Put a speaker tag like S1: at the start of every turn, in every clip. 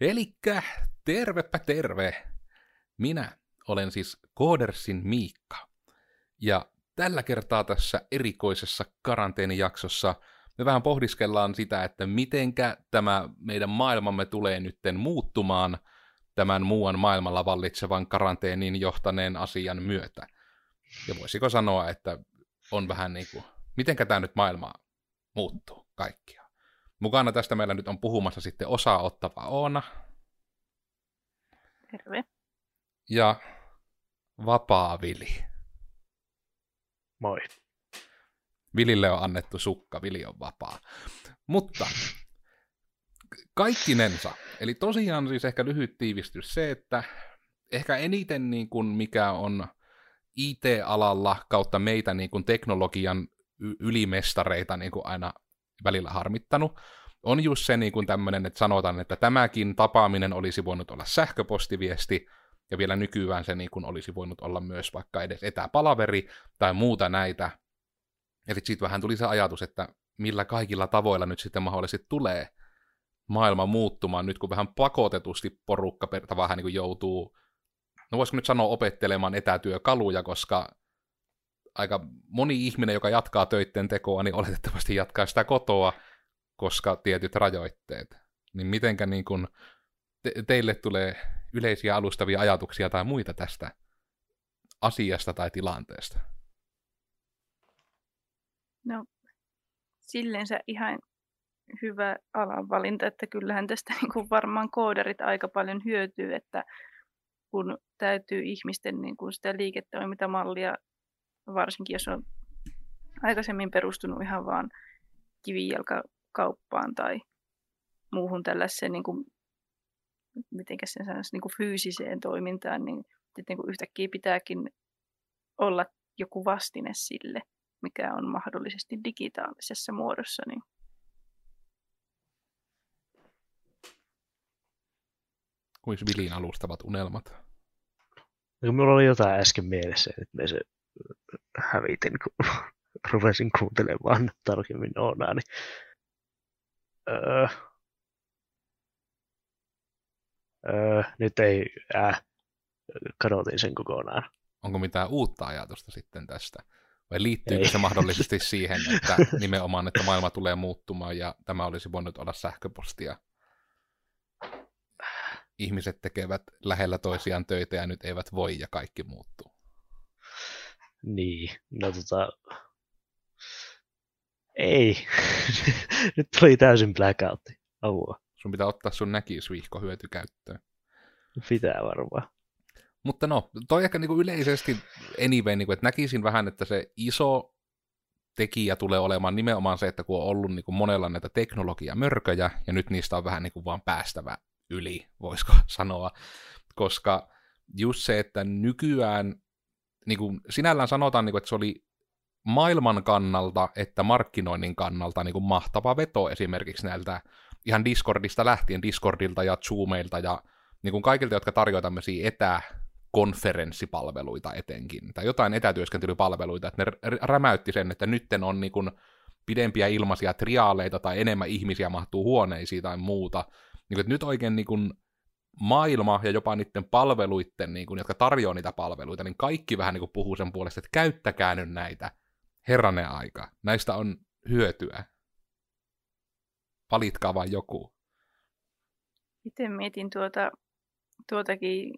S1: Elikkä tervepä terve. Minä olen siis Koodersin Miikka. Ja tällä kertaa tässä erikoisessa karanteenijaksossa me vähän pohdiskellaan sitä, että mitenkä tämä meidän maailmamme tulee nytten muuttumaan tämän muuan maailmalla vallitsevan karanteenin johtaneen asian myötä. Ja voisiko sanoa, että on vähän niin kuin, mitenkä tämä nyt maailma muuttuu kaikkia. Mukana tästä meillä nyt on puhumassa sitten osaa ottava Oona.
S2: Terve.
S1: Ja vapaa Vili.
S3: Moi.
S1: Vilille on annettu sukka, Vili on vapaa. Mutta kaikkinensa, eli tosiaan siis ehkä lyhyt tiivistys se, että ehkä eniten niin kuin mikä on IT-alalla kautta meitä niin kuin teknologian ylimestareita niin kuin aina välillä harmittanut, on just se niin tämmöinen, että sanotaan, että tämäkin tapaaminen olisi voinut olla sähköpostiviesti, ja vielä nykyään se niin olisi voinut olla myös vaikka edes etäpalaveri tai muuta näitä. Ja sitten siitä vähän tuli se ajatus, että millä kaikilla tavoilla nyt sitten mahdollisesti tulee maailma muuttumaan, nyt kun vähän pakotetusti porukka vähän niin kuin joutuu, no voisiko nyt sanoa opettelemaan etätyökaluja, koska aika moni ihminen, joka jatkaa töitten tekoa, niin oletettavasti jatkaa sitä kotoa, koska tietyt rajoitteet. Niin mitenkä niin kun te- teille tulee yleisiä alustavia ajatuksia tai muita tästä asiasta tai tilanteesta?
S2: No, silleensä ihan hyvä alanvalinta, että kyllähän tästä niin kuin varmaan koodarit aika paljon hyötyy, että kun täytyy ihmisten niin kuin sitä liiketoimintamallia, varsinkin jos on aikaisemmin perustunut ihan vaan kivijalkakauppaan tai muuhun tällaiseen, niin kuin, miten sen sanoisi, niin kuin fyysiseen toimintaan, niin, niin kuin yhtäkkiä pitääkin olla joku vastine sille, mikä on mahdollisesti digitaalisessa muodossa. Niin
S1: Kuinka Vilin alustavat unelmat?
S3: No, minulla oli jotain äsken mielessä, että me se hävitin, kun rupesin kuuntelemaan tarkemmin Oonaa, niin öö, öö, nyt ei, äh, kadotin sen kokonaan.
S1: Onko mitään uutta ajatusta sitten tästä? Vai liittyykö ei. se mahdollisesti siihen, että nimenomaan, että maailma tulee muuttumaan ja tämä olisi voinut olla sähköpostia? Ihmiset tekevät lähellä toisiaan töitä ja nyt eivät voi ja kaikki muuttuu.
S3: Niin, no tota... Ei. nyt tuli täysin blackoutti. Avua.
S1: Sun pitää ottaa sun näkisvihko hyötykäyttöön.
S3: Pitää varmaan.
S1: Mutta no, toi ehkä niin kuin yleisesti anyway, niin kuin, että näkisin vähän, että se iso tekijä tulee olemaan nimenomaan se, että kun on ollut niin kuin monella näitä teknologiamörköjä, ja nyt niistä on vähän niin kuin vaan päästävä yli, voisiko sanoa, koska just se, että nykyään niin kuin sinällään sanotaan, niin kuin, että se oli maailman kannalta että markkinoinnin kannalta niin kuin mahtava veto esimerkiksi näiltä ihan Discordista lähtien, Discordilta ja Zoomeilta ja niin kuin kaikilta, jotka tarjoavat tämmöisiä etäkonferenssipalveluita etenkin, tai jotain etätyöskentelypalveluita, että ne rämäytti sen, että nytten on niin kuin pidempiä ilmaisia triaaleita tai enemmän ihmisiä mahtuu huoneisiin tai muuta. Niin kuin, että nyt oikein niin kuin maailma ja jopa niiden palveluiden, niin kuin, jotka tarjoaa niitä palveluita, niin kaikki vähän niin kuin puhuu sen puolesta, että käyttäkää nyt näitä. Herranen aika. Näistä on hyötyä. Valitkaa vain joku.
S2: Itse mietin tuota, tuotakin,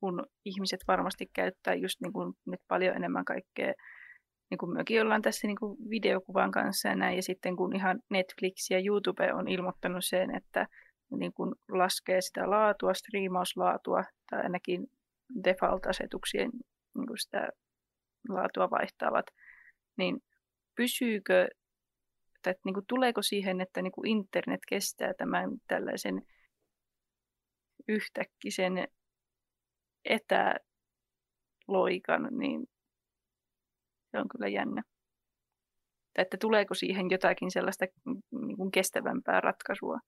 S2: kun ihmiset varmasti käyttää just niin kuin nyt paljon enemmän kaikkea, niin kuin mekin ollaan tässä niin kuin videokuvan kanssa ja näin, ja sitten kun ihan Netflix ja YouTube on ilmoittanut sen, että niin kuin laskee sitä laatua, striimauslaatua, tai ainakin default-asetuksien niin kuin sitä laatua vaihtavat, niin pysyykö, tai niin kuin tuleeko siihen, että niin kuin internet kestää tämän tällaisen yhtäkkisen etäloikan, niin se on kyllä jännä. Tai että tuleeko siihen jotakin sellaista niin kuin kestävämpää ratkaisua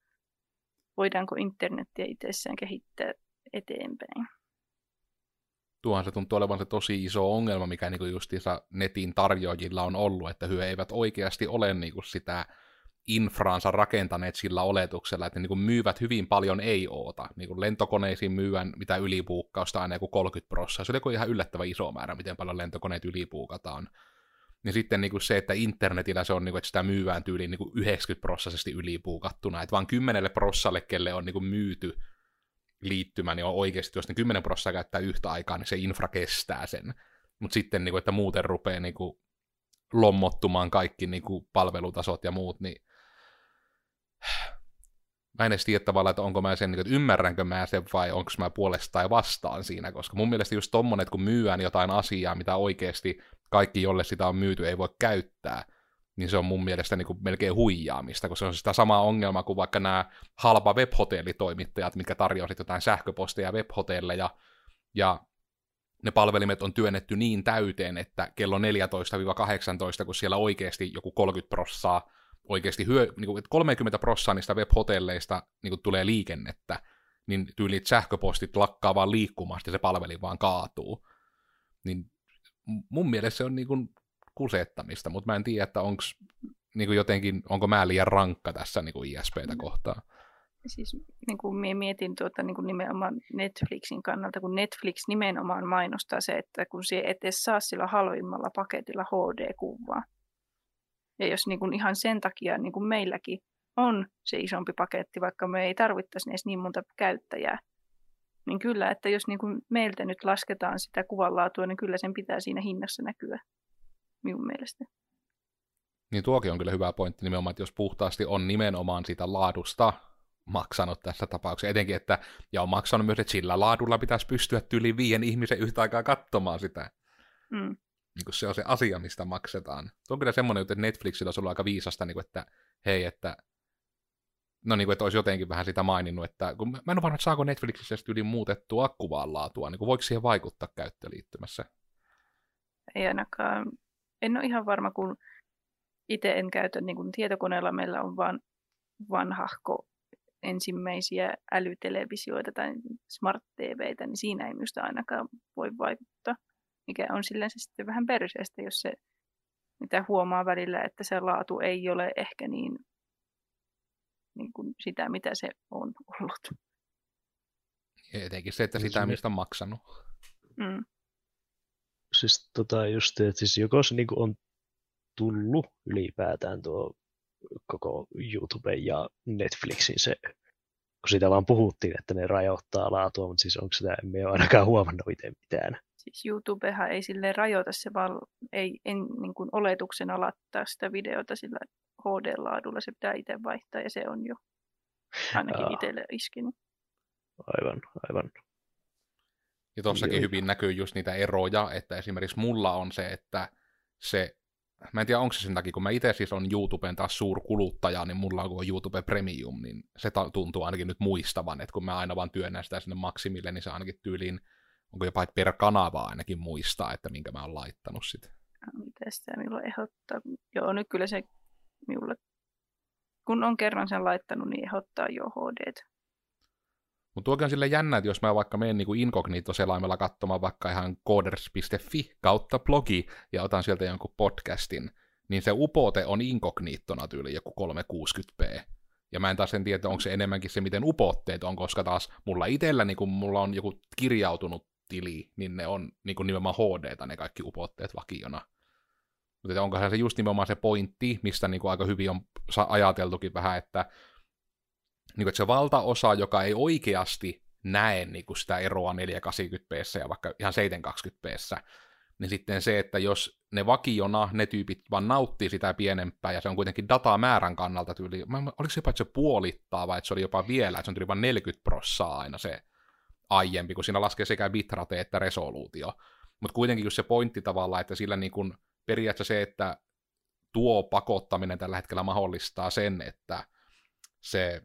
S2: voidaanko internettiä itsessään kehittää eteenpäin.
S1: Tuohan se tuntuu olevan se tosi iso ongelma, mikä niin justiinsa netin tarjoajilla on ollut, että hyö eivät oikeasti ole niin kuin sitä infraansa rakentaneet sillä oletuksella, että ne niin myyvät hyvin paljon ei-oota. Niin kuin lentokoneisiin myyvän mitä ylipuukkausta aina joku 30 prosenttia. Se oli joku ihan yllättävän iso määrä, miten paljon lentokoneet ylipuukataan. Niin sitten niin kuin se, että internetillä se on, niin kuin, että sitä myyvään tyyliin niin kuin 90 prosenttisesti ylipuukattuna. Että vaan 10 prossalle, kelle on niin kuin myyty liittymä, niin on oikeasti, jos ne 10 prosenttia käyttää yhtä aikaa, niin se infra kestää sen. Mutta sitten, niin kuin, että muuten rupeaa niin kuin, lommottumaan kaikki niin kuin, palvelutasot ja muut, niin mä en edes tiedä tavallaan, että onko mä sen, niin että ymmärränkö mä sen vai onko mä puolesta tai vastaan siinä, koska mun mielestä just tommonen, että kun myyään jotain asiaa, mitä oikeasti kaikki, jolle sitä on myyty, ei voi käyttää, niin se on mun mielestä niin kuin melkein huijaamista, koska se on sitä samaa ongelmaa kuin vaikka nämä halpa webhotellitoimittajat, mitkä tarjoavat jotain sähköposteja webhotelleja, ja ne palvelimet on työnnetty niin täyteen, että kello 14-18, kun siellä oikeasti joku 30 prossaa oikeasti hyö, niin kuin 30 prosenttia niistä web-hotelleista niin kuin tulee liikennettä, niin tyylit sähköpostit lakkaa vaan liikkumasta ja se palveli vaan kaatuu. Niin mun mielestä se on niin kuin kusettamista, mutta mä en tiedä, että onko niin kuin jotenkin, onko mä liian rankka tässä niin kuin ISPtä mm. kohtaan.
S2: Siis niin kuin mietin tuota, niin kuin nimenomaan Netflixin kannalta, kun Netflix nimenomaan mainostaa se, että kun se et edes saa sillä halvimmalla paketilla HD-kuvaa, ja jos niin kuin ihan sen takia niin kuin meilläkin on se isompi paketti, vaikka me ei tarvittaisi edes niin monta käyttäjää, niin kyllä, että jos niin kuin meiltä nyt lasketaan sitä kuvanlaatua, niin kyllä sen pitää siinä hinnassa näkyä, minun mielestä.
S1: Niin tuokin on kyllä hyvä pointti nimenomaan, että jos puhtaasti on nimenomaan sitä laadusta maksanut tässä tapauksessa, etenkin, että ja on maksanut myös, että sillä laadulla pitäisi pystyä yli viien ihmisen yhtä aikaa katsomaan sitä. Mm niin se on se asia, mistä maksetaan. Se on kyllä semmoinen että Netflixillä olisi ollut aika viisasta, niin kuin, että hei, että no niin kuin, että olisi jotenkin vähän sitä maininnut, että kun mä en ole varma, että saako Netflixissä yli muutettua kuvan laatua, niin kuin voiko siihen vaikuttaa käyttöliittymässä?
S2: Ei ainakaan, en ole ihan varma, kun itse en käytä, niin kuin tietokoneella meillä on vain vanhahko ensimmäisiä älytelevisioita tai smart TVtä, niin siinä ei minusta ainakaan voi vaikuttaa mikä on silleen se sitten vähän perseestä, jos se mitä huomaa välillä, että se laatu ei ole ehkä niin, niin kuin sitä, mitä se on ollut.
S1: Ja etenkin se, että sitä, mistä on maksanut.
S3: Mm. Siis tota just, että siis joko se niin on tullut ylipäätään tuo koko YouTube ja Netflixin se, kun siitä vaan puhuttiin, että ne rajoittaa laatua, mutta siis onko sitä, emme ole ainakaan huomannut itse mitään.
S2: Siis YouTubehan ei sille rajoita, se vaan ei en, niin kuin oletuksena lattaa sitä videota sillä HD-laadulla, se pitää itse vaihtaa ja se on jo ainakin itselle iskenyt.
S3: Aivan, aivan.
S1: Ja tuossakin hyvin näkyy just niitä eroja, että esimerkiksi mulla on se, että se, mä en tiedä onko se sen takia, kun mä itse siis on YouTuben taas suurkuluttaja, niin mulla on YouTube Premium, niin se tuntuu ainakin nyt muistavan, että kun mä aina vaan työnnän sitä sinne maksimille, niin se ainakin tyyliin onko jopa per kanava ainakin muistaa, että minkä mä oon laittanut sitten.
S2: Mitä sitä minulla ehdottaa? Joo, nyt kyllä se minulle, kun on kerran sen laittanut, niin ehdottaa jo HD.
S1: Mutta tuokin on sille jännä, että jos mä vaikka menen niin inkognito-selaimella katsomaan vaikka ihan coders.fi kautta blogi ja otan sieltä jonkun podcastin, niin se upote on inkogniittona tyyli joku 360p. Ja mä en taas en tiedä, onko se enemmänkin se, miten upotteet on, koska taas mulla itsellä, niin kun mulla on joku kirjautunut tili, niin ne on niin kuin nimenomaan hd ne kaikki upotteet vakiona. Mutta onko se just nimenomaan se pointti, mistä niin kuin aika hyvin on ajateltukin vähän, että, niin kuin, että se valtaosa, joka ei oikeasti näe niin kuin sitä eroa 480p ja vaikka ihan 720p, niin sitten se, että jos ne vakiona, ne tyypit vaan nauttii sitä pienempää, ja se on kuitenkin datamäärän kannalta tyyli, oliko se jopa, että se puolittaa, vai että se oli jopa vielä, että se on tyyli vain 40 prossaa aina se aiempi, kun siinä laskee sekä bitrate että resoluutio. Mutta kuitenkin just se pointti tavallaan, että sillä niin kun periaatteessa se, että tuo pakottaminen tällä hetkellä mahdollistaa sen, että se,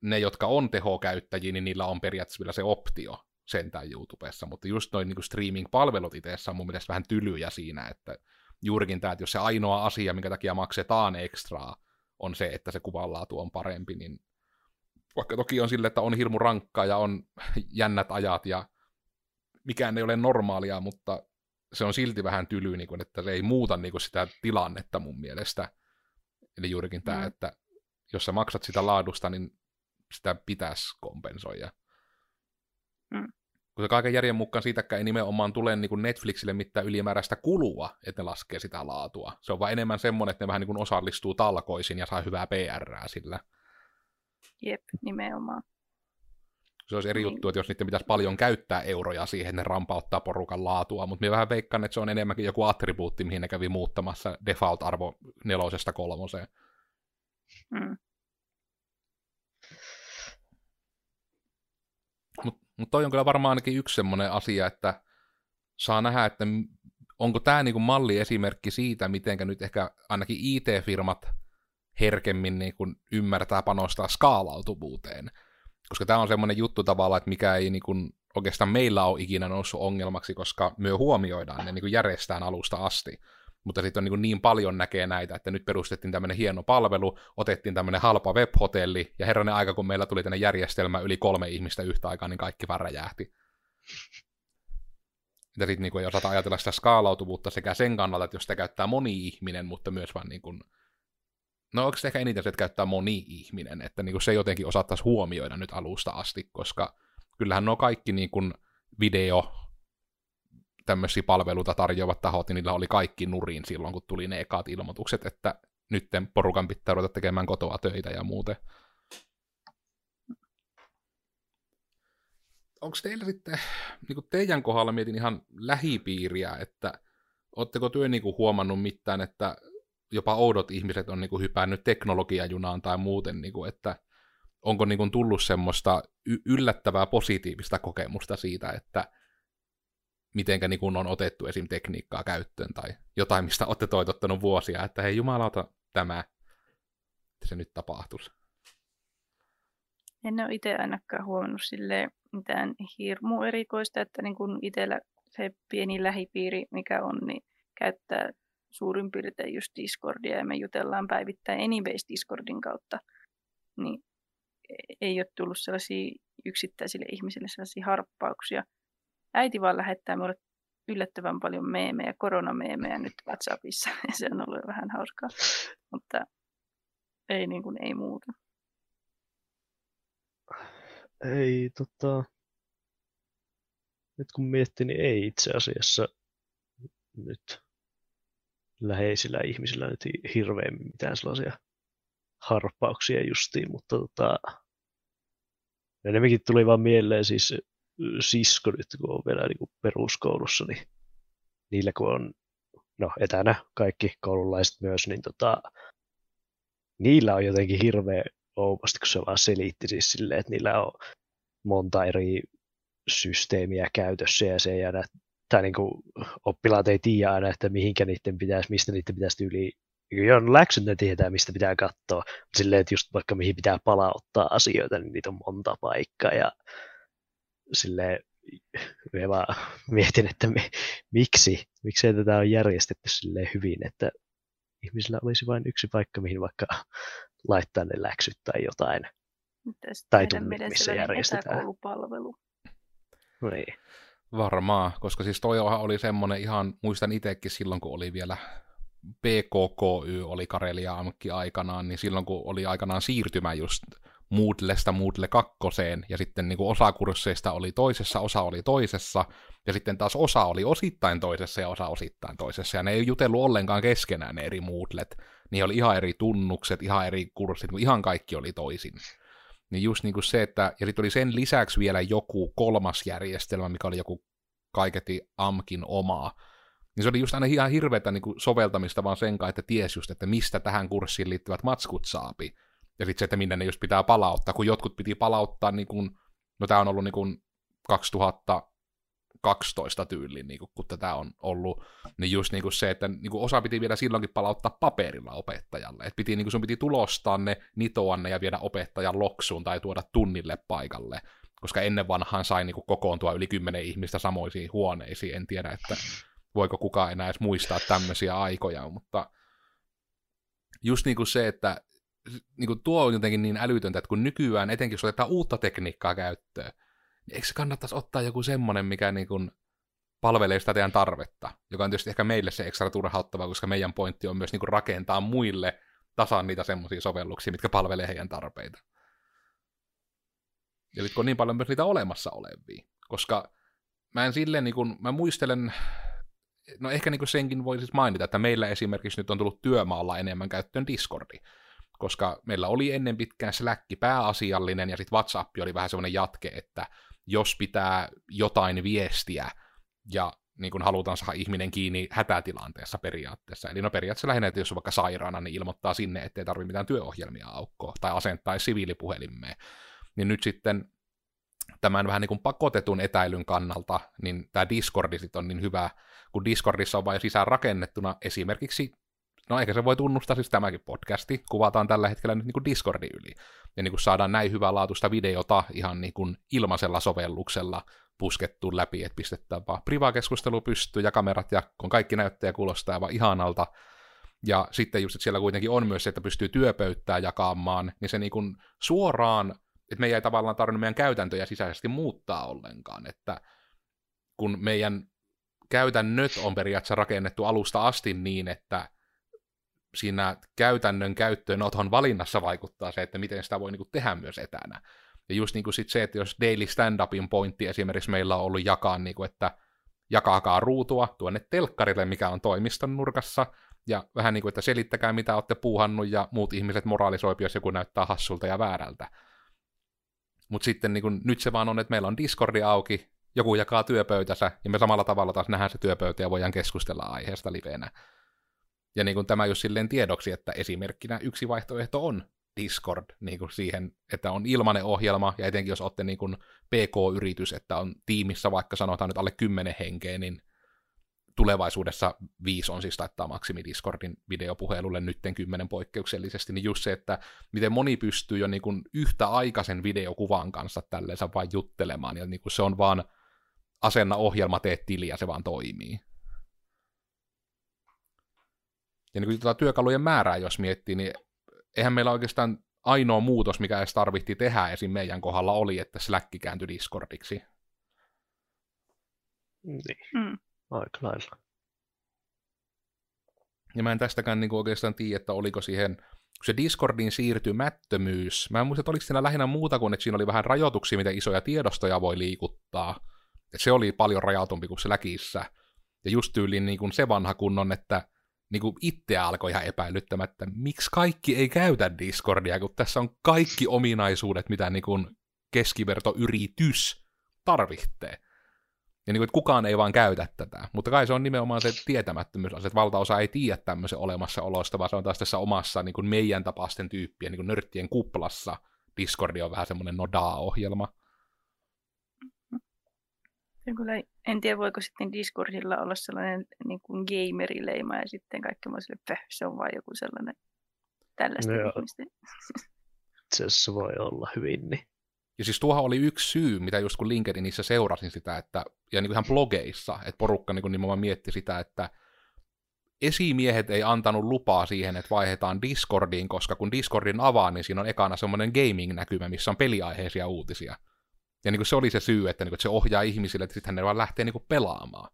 S1: ne, jotka on tehokäyttäjiä, niin niillä on periaatteessa vielä se optio sentään YouTubessa, mutta just noin niin streaming-palvelut itse on mun mielestä vähän tylyjä siinä, että juurikin tämä, että jos se ainoa asia, minkä takia maksetaan ekstraa, on se, että se kuvanlaatu on parempi, niin vaikka toki on sille, että on hirmu rankkaa ja on jännät ajat ja mikään ei ole normaalia, mutta se on silti vähän tyly, niin kuin, että se ei muuta niin kuin sitä tilannetta mun mielestä. Eli juurikin tämä, mm. että jos sä maksat sitä laadusta, niin sitä pitäisi kompensoida.
S2: Mm.
S1: Kun se kaiken järjen mukaan siitäkään ei nimenomaan tule niin kuin Netflixille mitään ylimääräistä kulua, että ne laskee sitä laatua. Se on vaan enemmän semmoinen, että ne vähän niin kuin osallistuu talkoisin ja saa hyvää PRää sillä.
S2: Jep, nimenomaan.
S1: Se olisi eri
S2: Niin.
S1: juttu, että jos niiden pitäisi paljon käyttää euroja siihen, että ne rampauttaa porukan laatua, mutta minä vähän veikkaan, että se on enemmänkin joku attribuutti, mihin ne kävi muuttamassa default-arvo nelosesta kolmoseen.
S2: Mm.
S1: Mutta mut toi on kyllä varmaan ainakin yksi semmoinen asia, että saa nähdä, että onko tämä niinku malliesimerkki siitä, miten nyt ehkä ainakin IT-firmat herkemmin niinku ymmärtää panostaa skaalautuvuuteen. Koska tämä on semmoinen juttu tavallaan, että mikä ei niinku oikeastaan meillä ole ikinä noussut ongelmaksi, koska me huomioidaan ne niinku järjestään alusta asti. Mutta sitten on niin, niin paljon näkee näitä, että nyt perustettiin tämmöinen hieno palvelu, otettiin tämmöinen halpa web-hotelli, ja herranen aika, kun meillä tuli tänne järjestelmä yli kolme ihmistä yhtä aikaa, niin kaikki vaan räjähti. Ja sitten niin ei osata ajatella sitä skaalautuvuutta sekä sen kannalta, että jos sitä käyttää moni ihminen, mutta myös vaan niin kuin, no onko se ehkä eniten se, että käyttää moni ihminen, että niin kuin se jotenkin osattaisi huomioida nyt alusta asti, koska kyllähän nuo kaikki niin kuin video, tämmöisiä palveluita tarjoavat tahot, niin niillä oli kaikki nurin silloin, kun tuli ne ekat ilmoitukset, että nytten porukan pitää ruveta tekemään kotoa töitä ja muuten. Onko teillä sitten, niin kuin teidän kohdalla mietin ihan lähipiiriä, että oletteko työ niin kuin huomannut mitään, että jopa oudot ihmiset on niin kuin hypännyt teknologiajunaan tai muuten, niin kuin, että onko niin kuin tullut semmoista y- yllättävää positiivista kokemusta siitä, että mitenkä niin kun on otettu esim. tekniikkaa käyttöön tai jotain, mistä olette toitottanut vuosia, että hei jumalauta tämä, että se nyt tapahtuisi.
S2: En ole itse ainakaan huomannut sille mitään hirmu erikoista, että niin itsellä se pieni lähipiiri, mikä on, niin käyttää suurin piirtein just Discordia ja me jutellaan päivittäin Anyways Discordin kautta, niin e- ei ole tullut sellaisia yksittäisille ihmisille sellaisia harppauksia. Äiti vaan lähettää minulle yllättävän paljon meemejä, koronameemejä nyt WhatsAppissa ja se on ollut vähän hauskaa, mutta ei, niin kuin, ei muuta.
S3: Ei, tota... Nyt kun miettii, niin ei itse asiassa nyt läheisillä ihmisillä nyt hi- hirveämmin mitään sellaisia harppauksia justiin, mutta tota, enemmänkin tuli vaan mieleen siis sisko nyt, kun on vielä niin kuin peruskoulussa, niin niillä kun on no, etänä kaikki koululaiset myös, niin tota, niillä on jotenkin hirveä ouvasti, kun se vaan selitti siis silleen, että niillä on monta eri systeemiä käytössä ja se ei aina, tai niin kuin oppilaat ei tiedä aina, että mihinkä niiden pitäisi, mistä niiden pitäisi yli Joo, no läksyt ne tietää, mistä pitää katsoa. Silleen, että just vaikka mihin pitää palauttaa asioita, niin niitä on monta paikkaa. Ja silleen, mä vaan mietin, että mi, miksi, miksei tätä on järjestetty silleen hyvin, että ihmisillä olisi vain yksi paikka, mihin vaikka laittaa ne läksyt tai jotain. Tai tunnit, missä järjestetään.
S2: etäkoulupalvelu.
S3: No niin.
S1: Varmaan, koska siis toi oli semmoinen ihan, muistan itsekin silloin, kun oli vielä PKKY oli Karelia Amkki aikanaan, niin silloin kun oli aikanaan siirtymä just Moodlesta Moodle 2, ja sitten niin kuin osa kursseista oli toisessa, osa oli toisessa, ja sitten taas osa oli osittain toisessa ja osa osittain toisessa, ja ne ei jutellut ollenkaan keskenään ne eri Moodlet. Niin oli ihan eri tunnukset, ihan eri kurssit, ihan kaikki oli toisin. Niin just niin kuin se, että, ja sitten oli sen lisäksi vielä joku kolmas järjestelmä, mikä oli joku kaiketi AMKin omaa, niin se oli just aina ihan hirveätä niin kuin soveltamista vaan sen kanssa, että ties just, että mistä tähän kurssiin liittyvät matskut saapi. Ja sitten se, että minne ne just pitää palauttaa, kun jotkut piti palauttaa, niin kuin, no tämä on ollut niin kuin 2012 tyyliin, niin kun tätä on ollut, niin just niin kuin se, että niin kuin osa piti vielä silloinkin palauttaa paperilla opettajalle. Et piti, niin kuin sun piti tulostaa ne, nitoa ne ja viedä opettajan loksuun tai tuoda tunnille paikalle koska ennen vanhaan sai niin kuin kokoontua yli kymmenen ihmistä samoisiin huoneisiin. En tiedä, että voiko kukaan enää edes muistaa tämmöisiä aikoja, mutta just niin kuin se, että niin kuin tuo on jotenkin niin älytöntä, että kun nykyään, etenkin jos otetaan uutta tekniikkaa käyttöön, eikö se kannattaisi ottaa joku semmoinen, mikä niin kuin palvelee sitä teidän tarvetta, joka on tietysti ehkä meille se ekstra turhauttava, koska meidän pointti on myös niin kuin rakentaa muille tasan niitä semmoisia sovelluksia, mitkä palvelee heidän tarpeita. Ja nyt on niin paljon myös niitä olemassa olevia, koska mä en silleen, niin kun, mä muistelen, no ehkä niin senkin voi siis mainita, että meillä esimerkiksi nyt on tullut työmaalla enemmän käyttöön Discordi, koska meillä oli ennen pitkään Slack pääasiallinen ja sitten WhatsApp oli vähän semmoinen jatke, että jos pitää jotain viestiä ja niin kun halutaan saada ihminen kiinni hätätilanteessa periaatteessa. Eli no periaatteessa lähinnä, että jos on vaikka sairaana, niin ilmoittaa sinne, ettei tarvitse mitään työohjelmia aukkoa tai asentaa siviilipuhelimeen. Niin nyt sitten tämän vähän niin kuin pakotetun etäilyn kannalta, niin tämä Discordi on niin hyvä, kun Discordissa on vain sisään rakennettuna esimerkiksi, no ehkä se voi tunnustaa siis tämäkin podcasti, kuvataan tällä hetkellä nyt niin kuin Discordin yli, ja niin kuin saadaan näin hyvää videota ihan niin kuin ilmaisella sovelluksella puskettu läpi, että pistetään vaan privakeskustelu pystyy ja kamerat ja kun kaikki näyttää ja kuulostaa vaan ihanalta, ja sitten just, että siellä kuitenkin on myös se, että pystyy työpöyttää jakamaan, niin se niin kuin suoraan että meidän ei tavallaan tarvinnut meidän käytäntöjä sisäisesti muuttaa ollenkaan, että kun meidän käytännöt on periaatteessa rakennettu alusta asti niin, että siinä käytännön käyttöönoton valinnassa vaikuttaa se, että miten sitä voi niin kuin, tehdä myös etänä. Ja just niin kuin sit se, että jos daily stand-upin pointti esimerkiksi meillä on ollut jakaa, niin kuin, että jakaakaa ruutua tuonne telkkarille, mikä on toimiston nurkassa, ja vähän niin kuin, että selittäkää, mitä olette puuhannut, ja muut ihmiset moraalisoipi, jos joku näyttää hassulta ja väärältä. Mutta sitten niin kun, nyt se vaan on, että meillä on Discordi auki, joku jakaa työpöytänsä, ja me samalla tavalla taas nähdään se työpöytä ja voidaan keskustella aiheesta livenä. Ja niin kuin tämä just silleen tiedoksi, että esimerkkinä yksi vaihtoehto on Discord niin kuin siihen, että on ilmainen ohjelma, ja etenkin jos olette niin kuin PK-yritys, että on tiimissä vaikka sanotaan nyt alle 10 henkeä, niin tulevaisuudessa viisi on siis taittaa maksimi Discordin videopuhelulle nytten kymmenen poikkeuksellisesti, niin just se, että miten moni pystyy jo niin kuin yhtä aikaisen videokuvan kanssa tälleensä vain juttelemaan, ja niin kuin se on vaan asenna ohjelma, tee tili ja se vaan toimii. Ja niin kuin tuota työkalujen määrää, jos miettii, niin eihän meillä oikeastaan ainoa muutos, mikä edes tarvittiin tehdä esim. meidän kohdalla oli, että Slack kääntyi Discordiksi.
S3: Niin. Mm aika lailla.
S1: Ja mä en tästäkään niin oikeastaan tiedä, että oliko siihen, kun se Discordin siirtymättömyys, mä en muista, että oliko siinä lähinnä muuta kuin, että siinä oli vähän rajoituksia, miten isoja tiedostoja voi liikuttaa. Et se oli paljon rajatumpi kuin se läkissä. Ja just tyyliin niin kuin se vanha kunnon, että niin kuin itse alkoi ihan epäilyttämättä, miksi kaikki ei käytä Discordia, kun tässä on kaikki ominaisuudet, mitä niin kuin keskivertoyritys tarvitsee. Ja niin kuin, että kukaan ei vaan käytä tätä. Mutta kai se on nimenomaan se tietämättömyys, että valtaosa ei tiedä tämmöisen olemassaolosta, vaan se on taas tässä omassa niin kuin meidän tapaisten tyyppien niin kuin nörttien kuplassa. Discordi on vähän semmoinen nodaa-ohjelma.
S2: Kyllä en tiedä, voiko sitten Discordilla olla sellainen niin kuin gamerileima ja sitten kaikki muille, että se on vain joku sellainen tällaista no, ihmistä.
S3: Se voi olla hyvin, niin.
S1: Ja siis tuohan oli yksi syy, mitä just kun LinkedInissä seurasin sitä, että, ja niin kuin ihan blogeissa, että porukka niin kuin nimenomaan mietti sitä, että esimiehet ei antanut lupaa siihen, että vaihdetaan Discordiin, koska kun Discordin avaa, niin siinä on ekana semmoinen gaming-näkymä, missä on peliaiheisia uutisia. Ja niin kuin se oli se syy, että, niin kuin, että se ohjaa ihmisille, että sitten ne vaan lähtee niin kuin pelaamaan.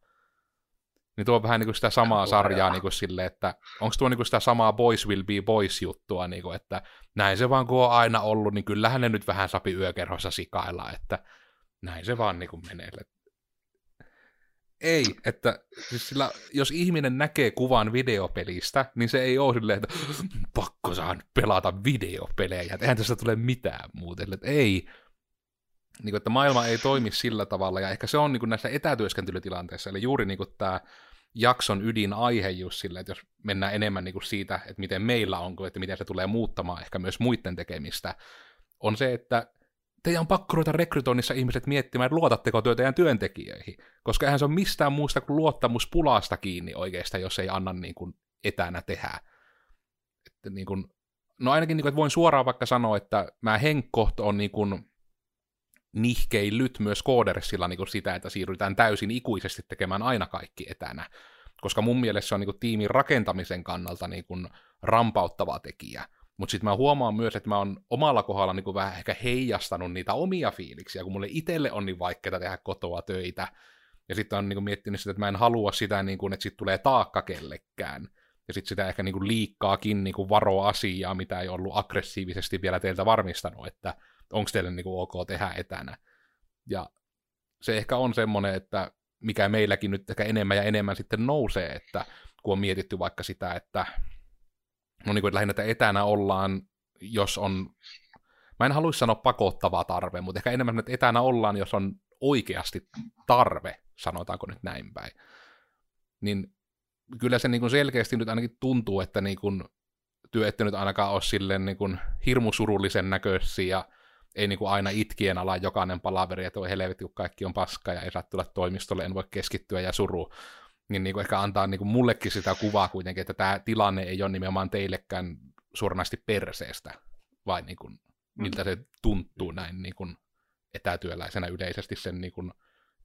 S1: Niin tuo on vähän niin kuin sitä samaa sarjaa niin kuin sille, että onko tuo niin kuin sitä samaa Boys Will Be Boys juttua, niin kuin, että näin se vaan kun on aina ollut, niin kyllähän ne nyt vähän sapi yökerhossa sikailla, että näin se vaan niin kuin menee. Ei, että siis sillä, jos ihminen näkee kuvan videopelistä, niin se ei ole silleen, että pakko saan pelata videopelejä, eihän tästä tule mitään. Että ei, niin kuin, että maailma ei toimi sillä tavalla, ja ehkä se on niin kuin näissä etätyöskentelytilanteissa, eli juuri niin kuin tämä jakson ydinaihe just sille, että jos mennään enemmän niin kuin siitä, että miten meillä on, että miten se tulee muuttamaan ehkä myös muiden tekemistä, on se, että teidän on pakko ruveta rekrytoinnissa ihmiset miettimään, että luotatteko työ teidän työntekijöihin, koska eihän se ole mistään muusta kuin luottamuspulasta kiinni oikeastaan, jos ei anna niin kuin etänä tehdä. Että niin kuin, no ainakin niin kuin, että voin suoraan vaikka sanoa, että mä henkkoht on niin kuin, nihkeillyt myös koodersilla niin kuin sitä, että siirrytään täysin ikuisesti tekemään aina kaikki etänä. Koska mun mielestä se on niin kuin tiimin rakentamisen kannalta niin kuin rampauttava tekijä. Mutta sitten mä huomaan myös, että mä oon omalla kohdalla niin kuin vähän ehkä heijastanut niitä omia fiiliksiä, kun mulle itselle on niin vaikeaa tehdä kotoa töitä. Ja sitten on niin kuin miettinyt sitä, että mä en halua sitä, niin kuin, että sitten tulee taakka kellekään. ja sitten sitä ehkä niin kuin liikkaakin niin kuin varoa asiaa, mitä ei ollut aggressiivisesti vielä teiltä varmistanut, että onko teille niin kuin ok tehdä etänä. Ja se ehkä on semmoinen, että mikä meilläkin nyt ehkä enemmän ja enemmän sitten nousee, että kun on mietitty vaikka sitä, että no niin kuin, lähinnä, että etänä ollaan, jos on, mä en haluaisi sanoa pakottava tarve, mutta ehkä enemmän, että etänä ollaan, jos on oikeasti tarve, sanotaanko nyt näin päin. Niin kyllä se niin kuin selkeästi nyt ainakin tuntuu, että niin kuin työ ette nyt ainakaan ole silleen niin kuin hirmu surullisen näköisiä ja ei niin kuin aina itkien ala jokainen palaveri, että voi helvetti, kun kaikki on paska ja ei saa tulla toimistolle, en voi keskittyä ja suru. Niin, niin kuin ehkä antaa niin kuin mullekin sitä kuvaa kuitenkin, että tämä tilanne ei ole nimenomaan teillekään suoranaisesti perseestä, vai niin kuin, miltä se tuntuu näin niin kuin etätyöläisenä yleisesti sen niin kuin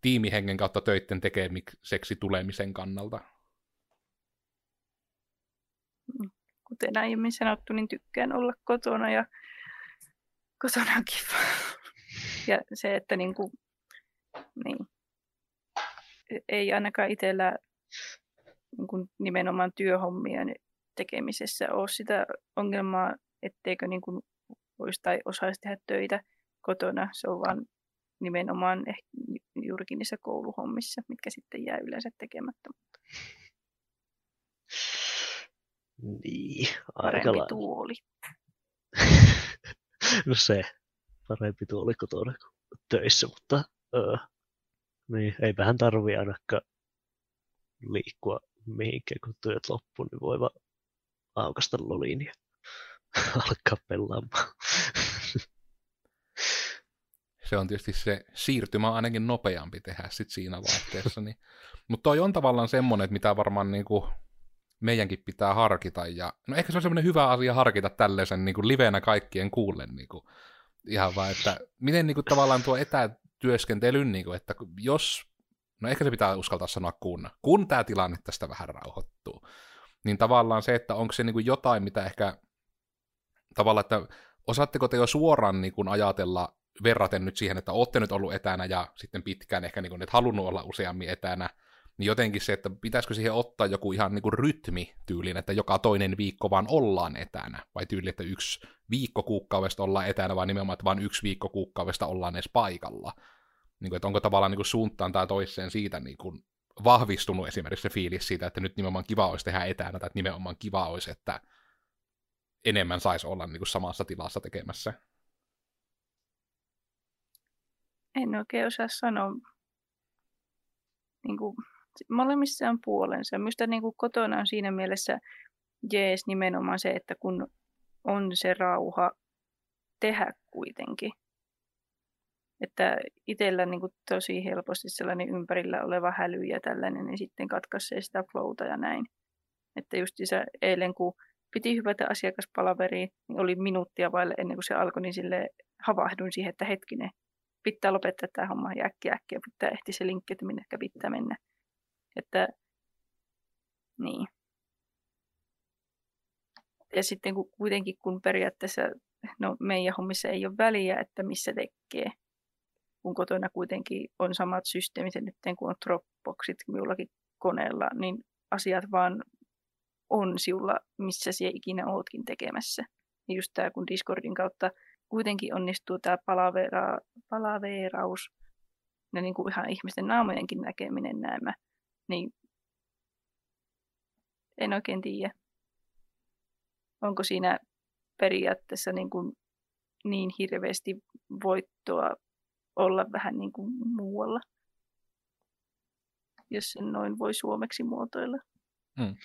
S1: tiimihengen kautta töiden tekemiseksi tulemisen kannalta.
S2: Kuten aiemmin sanottu, niin tykkään olla kotona ja kotona on kiva. Ja se, että niin kuin, niin, ei ainakaan itsellä niin kuin nimenomaan työhommien tekemisessä ole sitä ongelmaa, etteikö niin kuin voisi tai osaisi tehdä töitä kotona. Se on vaan nimenomaan ehkä juurikin niissä kouluhommissa, mitkä sitten jää yleensä tekemättä.
S3: Niin,
S2: Parempi
S3: aika
S2: tuoli.
S3: no se, parempi tuoli kuin töissä, mutta öö, niin, eipähän tarvi ainakaan liikkua mihinkään, kun työt loppuun, niin voi vaan aukasta loliin ja alkaa pelaamaan.
S1: se on tietysti se siirtymä ainakin nopeampi tehdä sit siinä vaihteessa. Niin. Mutta toi on tavallaan semmoinen, että mitä varmaan niinku meidänkin pitää harkita. Ja, no ehkä se on semmoinen hyvä asia harkita tällaisen niinku livenä kaikkien kuullen. Niinku, ihan vaan, että miten niinku tavallaan tuo etätyöskentelyn, niinku, että jos, no ehkä se pitää uskaltaa sanoa kun, kun tämä tilanne tästä vähän rauhoittuu, niin tavallaan se, että onko se niinku jotain, mitä ehkä tavallaan, että osaatteko te jo suoraan niin kuin ajatella verraten nyt siihen, että olette nyt ollut etänä ja sitten pitkään ehkä niin kuin, et halunnut olla useammin etänä, niin jotenkin se, että pitäisikö siihen ottaa joku ihan niin kuin rytmi tyylin, että joka toinen viikko vaan ollaan etänä, vai tyyli, että yksi viikko kuukaudesta ollaan etänä, vai nimenomaan, että vain yksi viikko kuukaudesta ollaan edes paikalla. Niin kuin, että onko tavallaan niin kuin suuntaan tai toiseen siitä niin kuin vahvistunut esimerkiksi se fiilis siitä, että nyt nimenomaan kiva olisi tehdä etänä, tai että nimenomaan kiva olisi, että enemmän saisi olla niin kuin samassa tilassa tekemässä.
S2: En oikein osaa sanoa. Niin kuin, molemmissa on puolensa. Minusta niin kuin kotona on siinä mielessä jees nimenomaan se, että kun on se rauha tehdä kuitenkin. Että itsellä niin kuin tosi helposti sellainen ympärillä oleva häly ja tällainen, niin sitten katkaisee sitä flowta ja näin. Että just eilen, kun piti hypätä asiakaspalaveriin, niin oli minuuttia vaille ennen kuin se alkoi, niin sille havahduin siihen, että hetkinen, pitää lopettaa tämä homma ja äkkiä äkkiä pitää ehti se linkki, että minne pitää mennä. Että niin. Ja sitten kun, kuitenkin kun periaatteessa no, meidän hommissa ei ole väliä, että missä tekee, kun kotona kuitenkin on samat systeemit, nyt kun on Dropboxit minullakin koneella, niin asiat vaan on sinulla, missä siellä ikinä ootkin tekemässä. Ja just tämä, kun Discordin kautta kuitenkin onnistuu tämä palavera, palaveraus ja niin kuin ihan ihmisten naamojenkin näkeminen nämä, niin en oikein tiedä. Onko siinä periaatteessa niin, kuin niin hirveästi voittoa olla vähän niin kuin muualla, jos sen noin voi suomeksi muotoilla. Hmm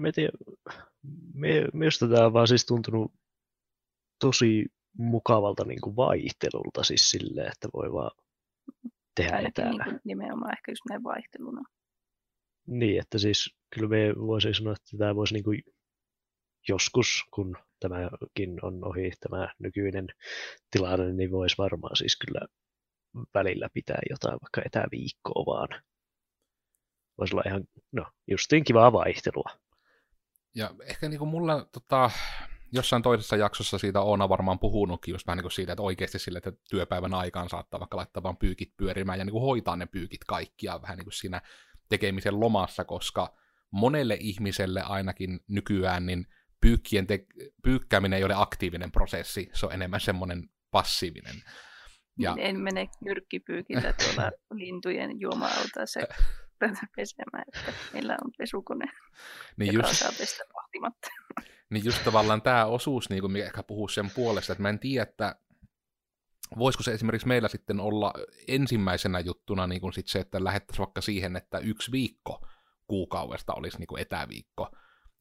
S3: me tiedä, me, minusta tämä on vaan siis tuntunut tosi mukavalta niin kuin vaihtelulta siis silleen, että voi vaan tehdä Ainakin etänä.
S2: Niin nimenomaan ehkä just näin vaihteluna.
S3: Niin, että siis kyllä me voisin sanoa, että tämä voisi niin kuin joskus, kun tämäkin on ohi, tämä nykyinen tilanne, niin voisi varmaan siis kyllä välillä pitää jotain vaikka etäviikkoa vaan. Voisi olla ihan, no, justiin kivaa vaihtelua.
S1: Ja ehkä niin kuin mulla tota, jossain toisessa jaksossa siitä Oona varmaan puhunutkin, just vähän niin kuin siitä, että oikeasti sille, että työpäivän aikaan saattaa vaikka laittaa vaan pyykit pyörimään ja niin kuin hoitaa ne pyykit kaikkia vähän niin kuin siinä tekemisen lomassa, koska monelle ihmiselle ainakin nykyään, niin pyykkien te- pyykkääminen ei ole aktiivinen prosessi, se on enemmän semmoinen passiivinen.
S2: Ja... En mene nyrkkipyykillä tuolla lintujen juoma-altaassa pesemään, että meillä on pesukone, niin joka just... saa pestä vahtimatta.
S1: Niin just tavallaan tämä osuus, niin kuin mikä ehkä puhuu sen puolesta, että mä en tiedä, että voisiko se esimerkiksi meillä sitten olla ensimmäisenä juttuna niin kuin sit se, että lähettäisiin vaikka siihen, että yksi viikko kuukaudesta olisi niin kuin etäviikko.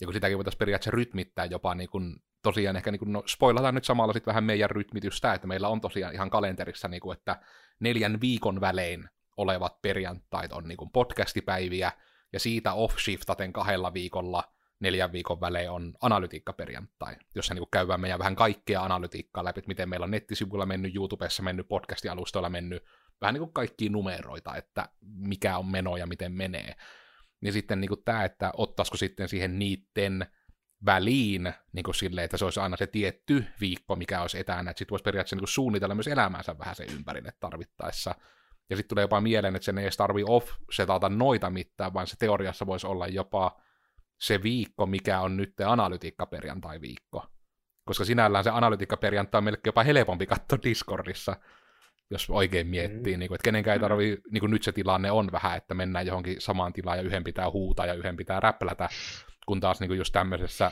S1: Ja kun sitäkin voitaisiin periaatteessa rytmittää jopa niin kuin, tosiaan ehkä, niin kuin, no, spoilataan nyt samalla sitten vähän meidän rytmitystä, että meillä on tosiaan ihan kalenterissa, niin kuin, että neljän viikon välein olevat perjantait on niin podcastipäiviä, ja siitä off-shiftaten kahdella viikolla neljän viikon välein on analytiikkaperjantai, jossa niin käydään meidän vähän kaikkea analytiikkaa läpi, että miten meillä on nettisivuilla mennyt, YouTubessa mennyt, podcastialustoilla mennyt, vähän niin kuin kaikkia numeroita, että mikä on meno ja miten menee. Niin sitten niin kuin tämä, että ottaisiko sitten siihen niiden väliin niin kuin silleen, että se olisi aina se tietty viikko, mikä olisi etänä, että sitten voisi periaatteessa niin kuin suunnitella myös elämänsä vähän sen ympärille tarvittaessa. Ja sitten tulee jopa mieleen, että sen ei edes tarvi off-setata noita mitään, vaan se teoriassa voisi olla jopa se viikko, mikä on nyt analytiikkaperjantai-viikko. Koska sinällään se analytiikkaperjantai on melkein jopa helpompi katsoa Discordissa, jos oikein miettii, mm. niin kuin, että kenenkään ei tarvii, niin kuin nyt se tilanne on vähän, että mennään johonkin samaan tilaan ja yhden pitää huutaa ja yhden pitää räplätä, kun taas niin kuin just tämmöisessä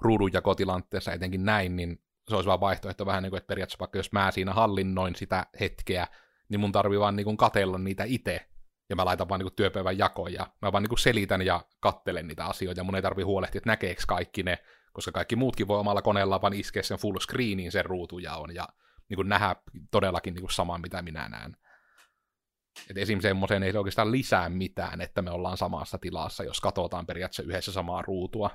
S1: ruudunjakotilanteessa etenkin näin, niin se olisi vaan vaihtoehto vähän niin kuin, että periaatteessa vaikka jos mä siinä hallinnoin sitä hetkeä, niin mun tarvii vaan niin katella niitä itse, ja mä laitan vaan niin työpäivän jakoon, ja mä vaan niin selitän ja kattelen niitä asioita, mun ei tarvii huolehtia, että näkeekö kaikki ne, koska kaikki muutkin voi omalla koneella vaan iskeä sen full screeniin sen ruutujaon, ja niin nähdä todellakin niin samaa, mitä minä näen. Et esim. semmoiseen ei se oikeastaan lisää mitään, että me ollaan samassa tilassa, jos katsotaan periaatteessa yhdessä samaa ruutua.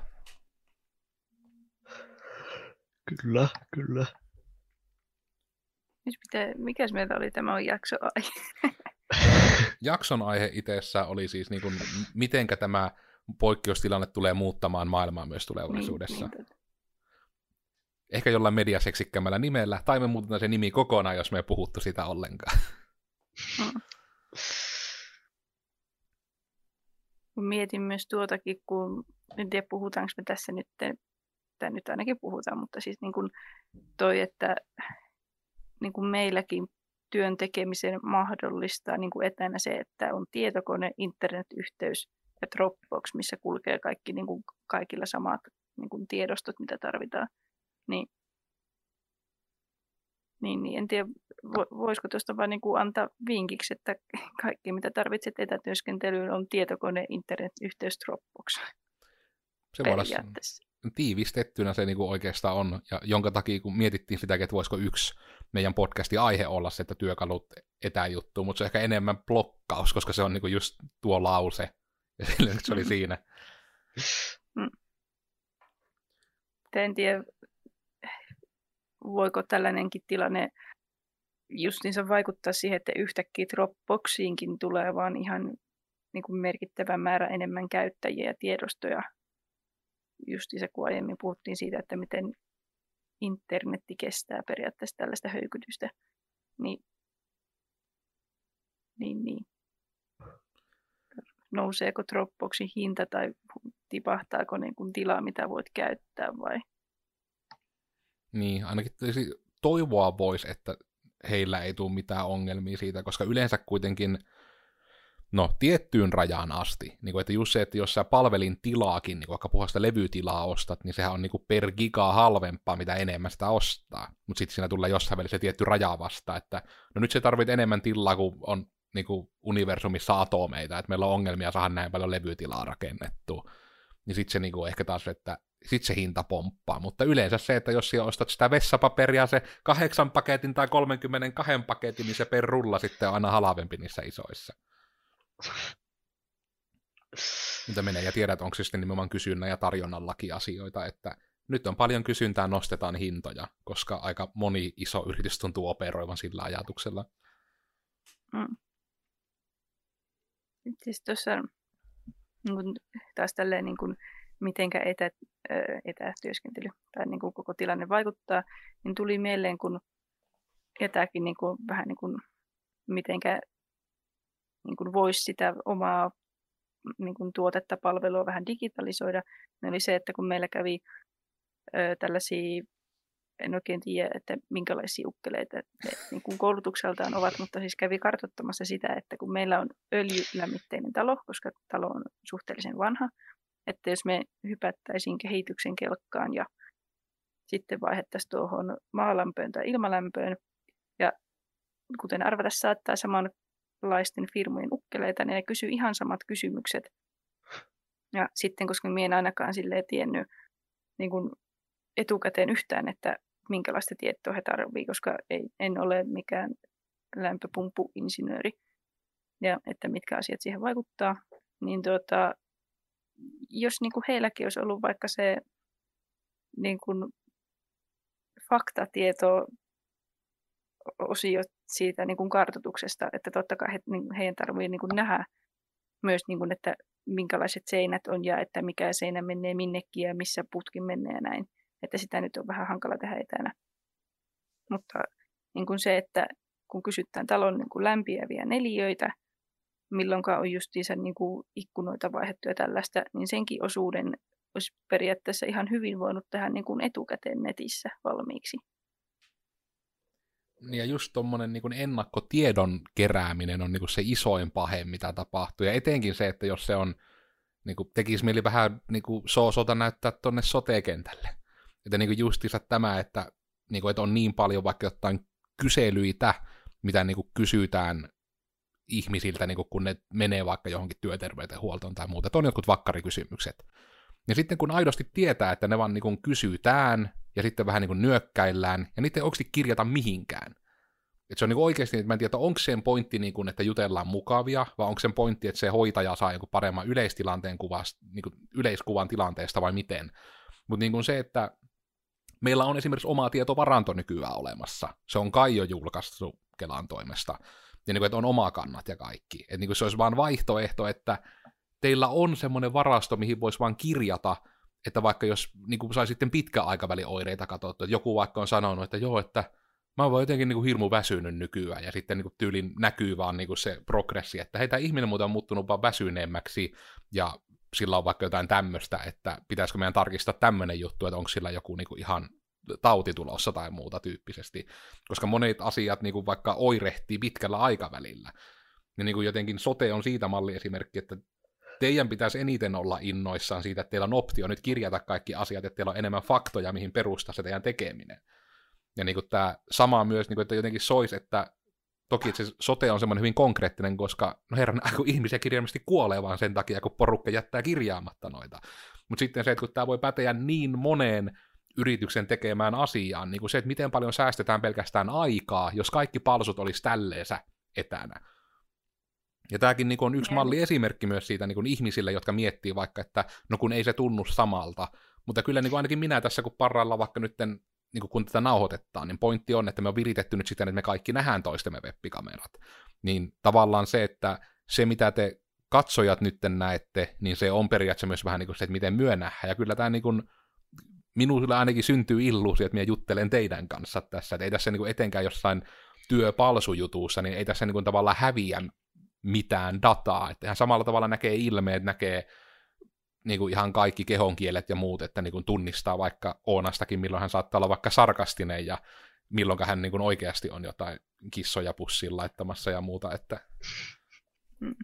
S3: Kyllä, kyllä.
S2: Mikäs meillä oli tämä on jakso aihe?
S1: Jakson aihe itsessä oli siis, niin kuin, mitenkä tämä poikkeustilanne tulee muuttamaan maailmaa myös tulevaisuudessa. Niin, niin, Ehkä jollain mediaseksikkämällä nimellä, tai me muutetaan se nimi kokonaan, jos me ei puhuttu sitä ollenkaan. Mm.
S2: Mietin myös tuotakin, kun en tiedä puhutaanko me tässä nyt, tai nyt ainakin puhutaan, mutta siis niin kuin toi, että niin kuin meilläkin työn tekemisen mahdollistaa niin kuin etänä se, että on tietokone, internetyhteys ja Dropbox, missä kulkee kaikki niin kuin kaikilla samat niin kuin tiedostot, mitä tarvitaan. Niin, niin, niin en tiedä, voisiko tuosta vain niin kuin antaa vinkiksi, että kaikki mitä tarvitset etätyöskentelyyn on tietokone, internetyhteys, Dropbox.
S1: Se voi olla tiivistettynä se niin kuin oikeastaan on, ja jonka takia kun mietittiin sitä, että voisiko yksi meidän podcasti aihe olla se, että työkalut etäjuttu, mutta se on ehkä enemmän blokkaus, koska se on niin kuin just tuo lause, ja se oli siinä.
S2: Mm. En tiedä, voiko tällainenkin tilanne justiinsa vaikuttaa siihen, että yhtäkkiä Dropboxiinkin tulee vaan ihan niin kuin merkittävä määrä enemmän käyttäjiä ja tiedostoja. Justiinsa kun aiemmin puhuttiin siitä, että miten internetti kestää periaatteessa tällaista höykytystä, niin, niin, niin. nouseeko Dropboxin hinta tai tipahtaako niin kuin tilaa, mitä voit käyttää vai?
S1: Niin, ainakin toivoa voisi, että heillä ei tule mitään ongelmia siitä, koska yleensä kuitenkin no, tiettyyn rajaan asti. Niin kuin, että just se, että jos sä palvelin tilaakin, niin vaikka puhasta levytilaa ostat, niin sehän on niin kuin per giga halvempaa, mitä enemmän sitä ostaa. Mutta sitten siinä tulee jossain välissä tietty raja vasta, että no nyt se tarvit enemmän tilaa, kuin on niin kuin universumissa atomeita, että meillä on ongelmia saada näin paljon levytilaa rakennettua. Niin sitten se niin kuin ehkä taas, että sit se hinta pomppaa. Mutta yleensä se, että jos ostat sitä vessapaperia, se kahdeksan paketin tai 32 paketin, niin se per rulla sitten on aina halvempi niissä isoissa. Mitä menee ja tiedät, onko se sitten nimenomaan kysynnän ja tarjonnallakin asioita, että nyt on paljon kysyntää, nostetaan hintoja, koska aika moni iso yritys tuntuu operoivan sillä ajatuksella. Mm.
S2: Siis tuossa niin taas tälleen niin kuin, mitenkä etä, etätyöskentely tai niin kuin koko tilanne vaikuttaa, niin tuli mieleen, kun etäkin niin kuin, vähän niin kuin, mitenkä niin kuin voisi sitä omaa niin kuin tuotetta, palvelua vähän digitalisoida, niin oli se, että kun meillä kävi ö, tällaisia, en oikein tiedä, että minkälaisia ukkeleita ne niin kuin koulutukseltaan ovat, mutta siis kävi kartoittamassa sitä, että kun meillä on öljylämmitteinen talo, koska talo on suhteellisen vanha, että jos me hypättäisiin kehityksen kelkkaan ja sitten vaihdettaisiin tuohon maalämpöön tai ilmalämpöön, ja kuten arvata saattaa samanlaisten firmojen ukkeleita, niin ne kysyy ihan samat kysymykset. Ja sitten, koska minä en ainakaan silleen tiennyt niin kuin etukäteen yhtään, että minkälaista tietoa he tarvitsevat, koska ei, en ole mikään lämpöpumppuinsinööri, ja että mitkä asiat siihen vaikuttaa, niin tuota, jos niin kuin heilläkin olisi ollut vaikka se niin kuin faktatieto osio siitä niin kuin kartoituksesta, että totta kai he, niin, heidän tarvitsee niin nähdä myös, niin kuin, että minkälaiset seinät on ja että mikä seinä menee minnekin ja missä putki menee ja näin. Että sitä nyt on vähän hankala tehdä etänä. Mutta niin kuin se, että kun kysytään talon niin kuin lämpiäviä neliöitä, milloin on justiinsa niin kuin ikkunoita vaihdettu ja tällaista, niin senkin osuuden olisi periaatteessa ihan hyvin voinut tehdä niin kuin etukäteen netissä valmiiksi.
S1: Ja just tuommoinen niin ennakkotiedon kerääminen on niin kuin se isoin pahe, mitä tapahtuu. Ja etenkin se, että jos se on, niin kuin, tekisi mieli vähän niin kuin soosota näyttää tuonne sote-kentälle. Että niin kuin justiinsa tämä, että, niin kuin, että on niin paljon vaikka jotain kyselyitä, mitä niin kuin kysytään ihmisiltä, niin kuin kun ne menee vaikka johonkin työterveydenhuoltoon tai muuta. Että on jotkut vakkarikysymykset. Ja sitten kun aidosti tietää, että ne vaan niin kuin kysytään ja sitten vähän niin kuin nyökkäillään, ja niitä ei oikeasti kirjata mihinkään. Et se on niin oikeasti, että mä en tiedä, onko sen pointti, niin kuin, että jutellaan mukavia, vai onko sen pointti, että se hoitaja saa joku paremman yleistilanteen kuvasta, niin kuin yleiskuvan tilanteesta vai miten. Mutta niin se, että meillä on esimerkiksi oma tietovaranto nykyään olemassa. Se on kai jo julkaistu Kelan toimesta. Ja niin kuin, että on oma kannat ja kaikki. Että niin kuin se olisi vain vaihtoehto, että teillä on semmoinen varasto, mihin voisi vain kirjata, että vaikka jos niin kuin sai sitten pitkä aikavälin oireita katsottu, että joku vaikka on sanonut, että joo, että mä oon jotenkin niin kuin hirmu väsynyt nykyään, ja sitten niin kuin tyylin näkyy vaan niin kuin se progressi, että heitä ihminen muuten on muuttunut vaan väsyneemmäksi, ja sillä on vaikka jotain tämmöistä, että pitäisikö meidän tarkistaa tämmöinen juttu, että onko sillä joku niin kuin ihan tauti tulossa tai muuta tyyppisesti. Koska monet asiat niin kuin vaikka oirehtii pitkällä aikavälillä. Ja niin kuin jotenkin sote on siitä malli esimerkki, että teidän pitäisi eniten olla innoissaan siitä, että teillä on optio nyt kirjata kaikki asiat, että teillä on enemmän faktoja, mihin perustaa se teidän tekeminen. Ja niin kuin tämä sama myös, niin kuin, että jotenkin sois, että toki se sote on semmoinen hyvin konkreettinen, koska no herran, kun ihmisiä kirjaimellisesti kuolee vaan sen takia, kun porukka jättää kirjaamatta noita. Mutta sitten se, että kun tämä voi päteä niin moneen yrityksen tekemään asiaan, niin kuin se, että miten paljon säästetään pelkästään aikaa, jos kaikki palsut olisi tälleensä etänä ja tämäkin niin on yksi malli esimerkki myös siitä niin ihmisille, jotka miettii vaikka, että no kun ei se tunnu samalta. Mutta kyllä niin ainakin minä tässä, kun parrailla vaikka nyt niin kun tätä nauhoitetaan, niin pointti on, että me on viritetty nyt siten, että me kaikki nähdään toistemme webbikamerat. Niin tavallaan se, että se mitä te katsojat nyt näette, niin se on periaatteessa myös vähän niin kuin se, että miten myö nähdään. Ja kyllä tämä niin kuin, minulle ainakin syntyy illuusio, että minä juttelen teidän kanssa tässä. Että ei tässä niin kuin etenkään jossain työpalsujutussa, niin ei tässä niin kuin tavallaan häviä mitään dataa. Että ihan samalla tavalla näkee ilmeet, näkee niin kuin ihan kaikki kehonkielet ja muut, että niin kuin tunnistaa vaikka Oonastakin, milloin hän saattaa olla vaikka sarkastinen ja milloin hän niin kuin oikeasti on jotain kissoja pussiin laittamassa ja muuta. Että... Mm.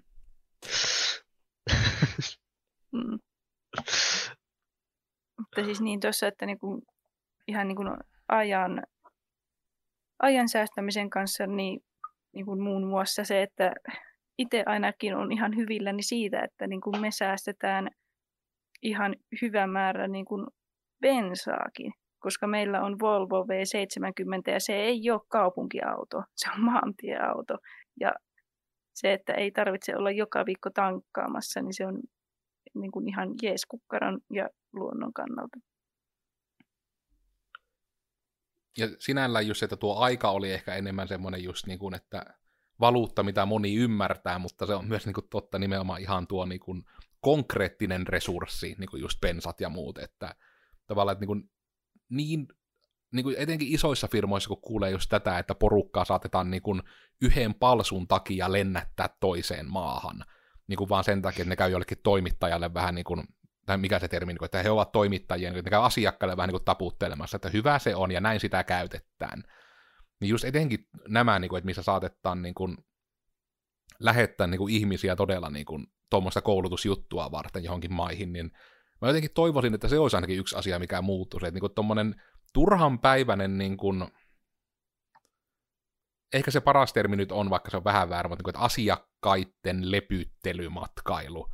S2: mm. Mutta siis niin tuossa, että niin kuin, ihan niin kuin ajan, ajan säästämisen kanssa, niin, niin kuin muun muassa se, että itse ainakin on ihan hyvilläni siitä, että niin kuin me säästetään ihan hyvä määrä niin kuin bensaakin, koska meillä on Volvo V70 ja se ei ole kaupunkiauto, se on maantieauto. Ja se, että ei tarvitse olla joka viikko tankkaamassa, niin se on niin kuin ihan jees ja luonnon kannalta.
S1: Ja sinällään just, että tuo aika oli ehkä enemmän semmoinen just niin kuin, että valuutta, mitä moni ymmärtää, mutta se on myös niin kuin, totta nimenomaan ihan tuo niin kuin, konkreettinen resurssi, niin kuin just pensat ja muut, että tavallaan että niin, kuin, niin, niin kuin etenkin isoissa firmoissa, kun kuulee just tätä, että porukkaa saatetaan niin kuin, yhden palsun takia lennättää toiseen maahan, niin kuin vaan sen takia, että ne käy jollekin toimittajalle vähän niin kuin, tai mikä se termi, niin että he ovat toimittajia, niin ne käy asiakkaille vähän niin kuin taputtelemassa, että hyvä se on ja näin sitä käytetään. Niin just etenkin nämä, niin kuin, että missä saatetaan niin kuin, lähettää niin kuin, ihmisiä todella niin kuin, tuommoista koulutusjuttua varten johonkin maihin, niin mä jotenkin toivoisin, että se olisi ainakin yksi asia, mikä muuttuu. Se, että niin tuommoinen turhan päiväinen, niin kuin, ehkä se paras termi nyt on, vaikka se on vähän väärä, mutta niin kuin, että asiakkaiden lepyttelymatkailu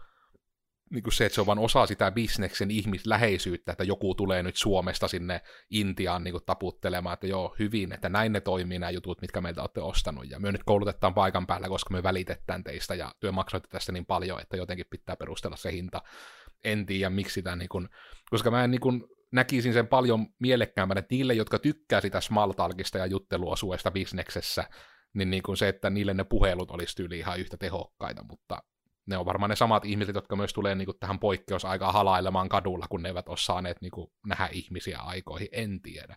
S1: niin kuin se, että se on vain osa sitä bisneksen ihmisläheisyyttä, että joku tulee nyt Suomesta sinne Intiaan niin kuin taputtelemaan, että joo, hyvin, että näin ne toimii nämä jutut, mitkä meiltä olette ostanut, ja me nyt koulutetaan paikan päällä, koska me välitetään teistä, ja työ maksoitte tästä niin paljon, että jotenkin pitää perustella se hinta. En tiedä, miksi sitä, niin kuin, koska mä en niin kuin, näkisin sen paljon mielekkäämpänä, että niille, jotka tykkää sitä smalltalkista ja jutteluosuesta bisneksessä, niin, niin kuin se, että niille ne puhelut olisi tyyli ihan yhtä tehokkaita, mutta ne on varmaan ne samat ihmiset, jotka myös tulee niin kuin, tähän poikkeusaikaan halailemaan kadulla, kun ne eivät ole saaneet niin kuin, nähdä ihmisiä aikoihin. En tiedä.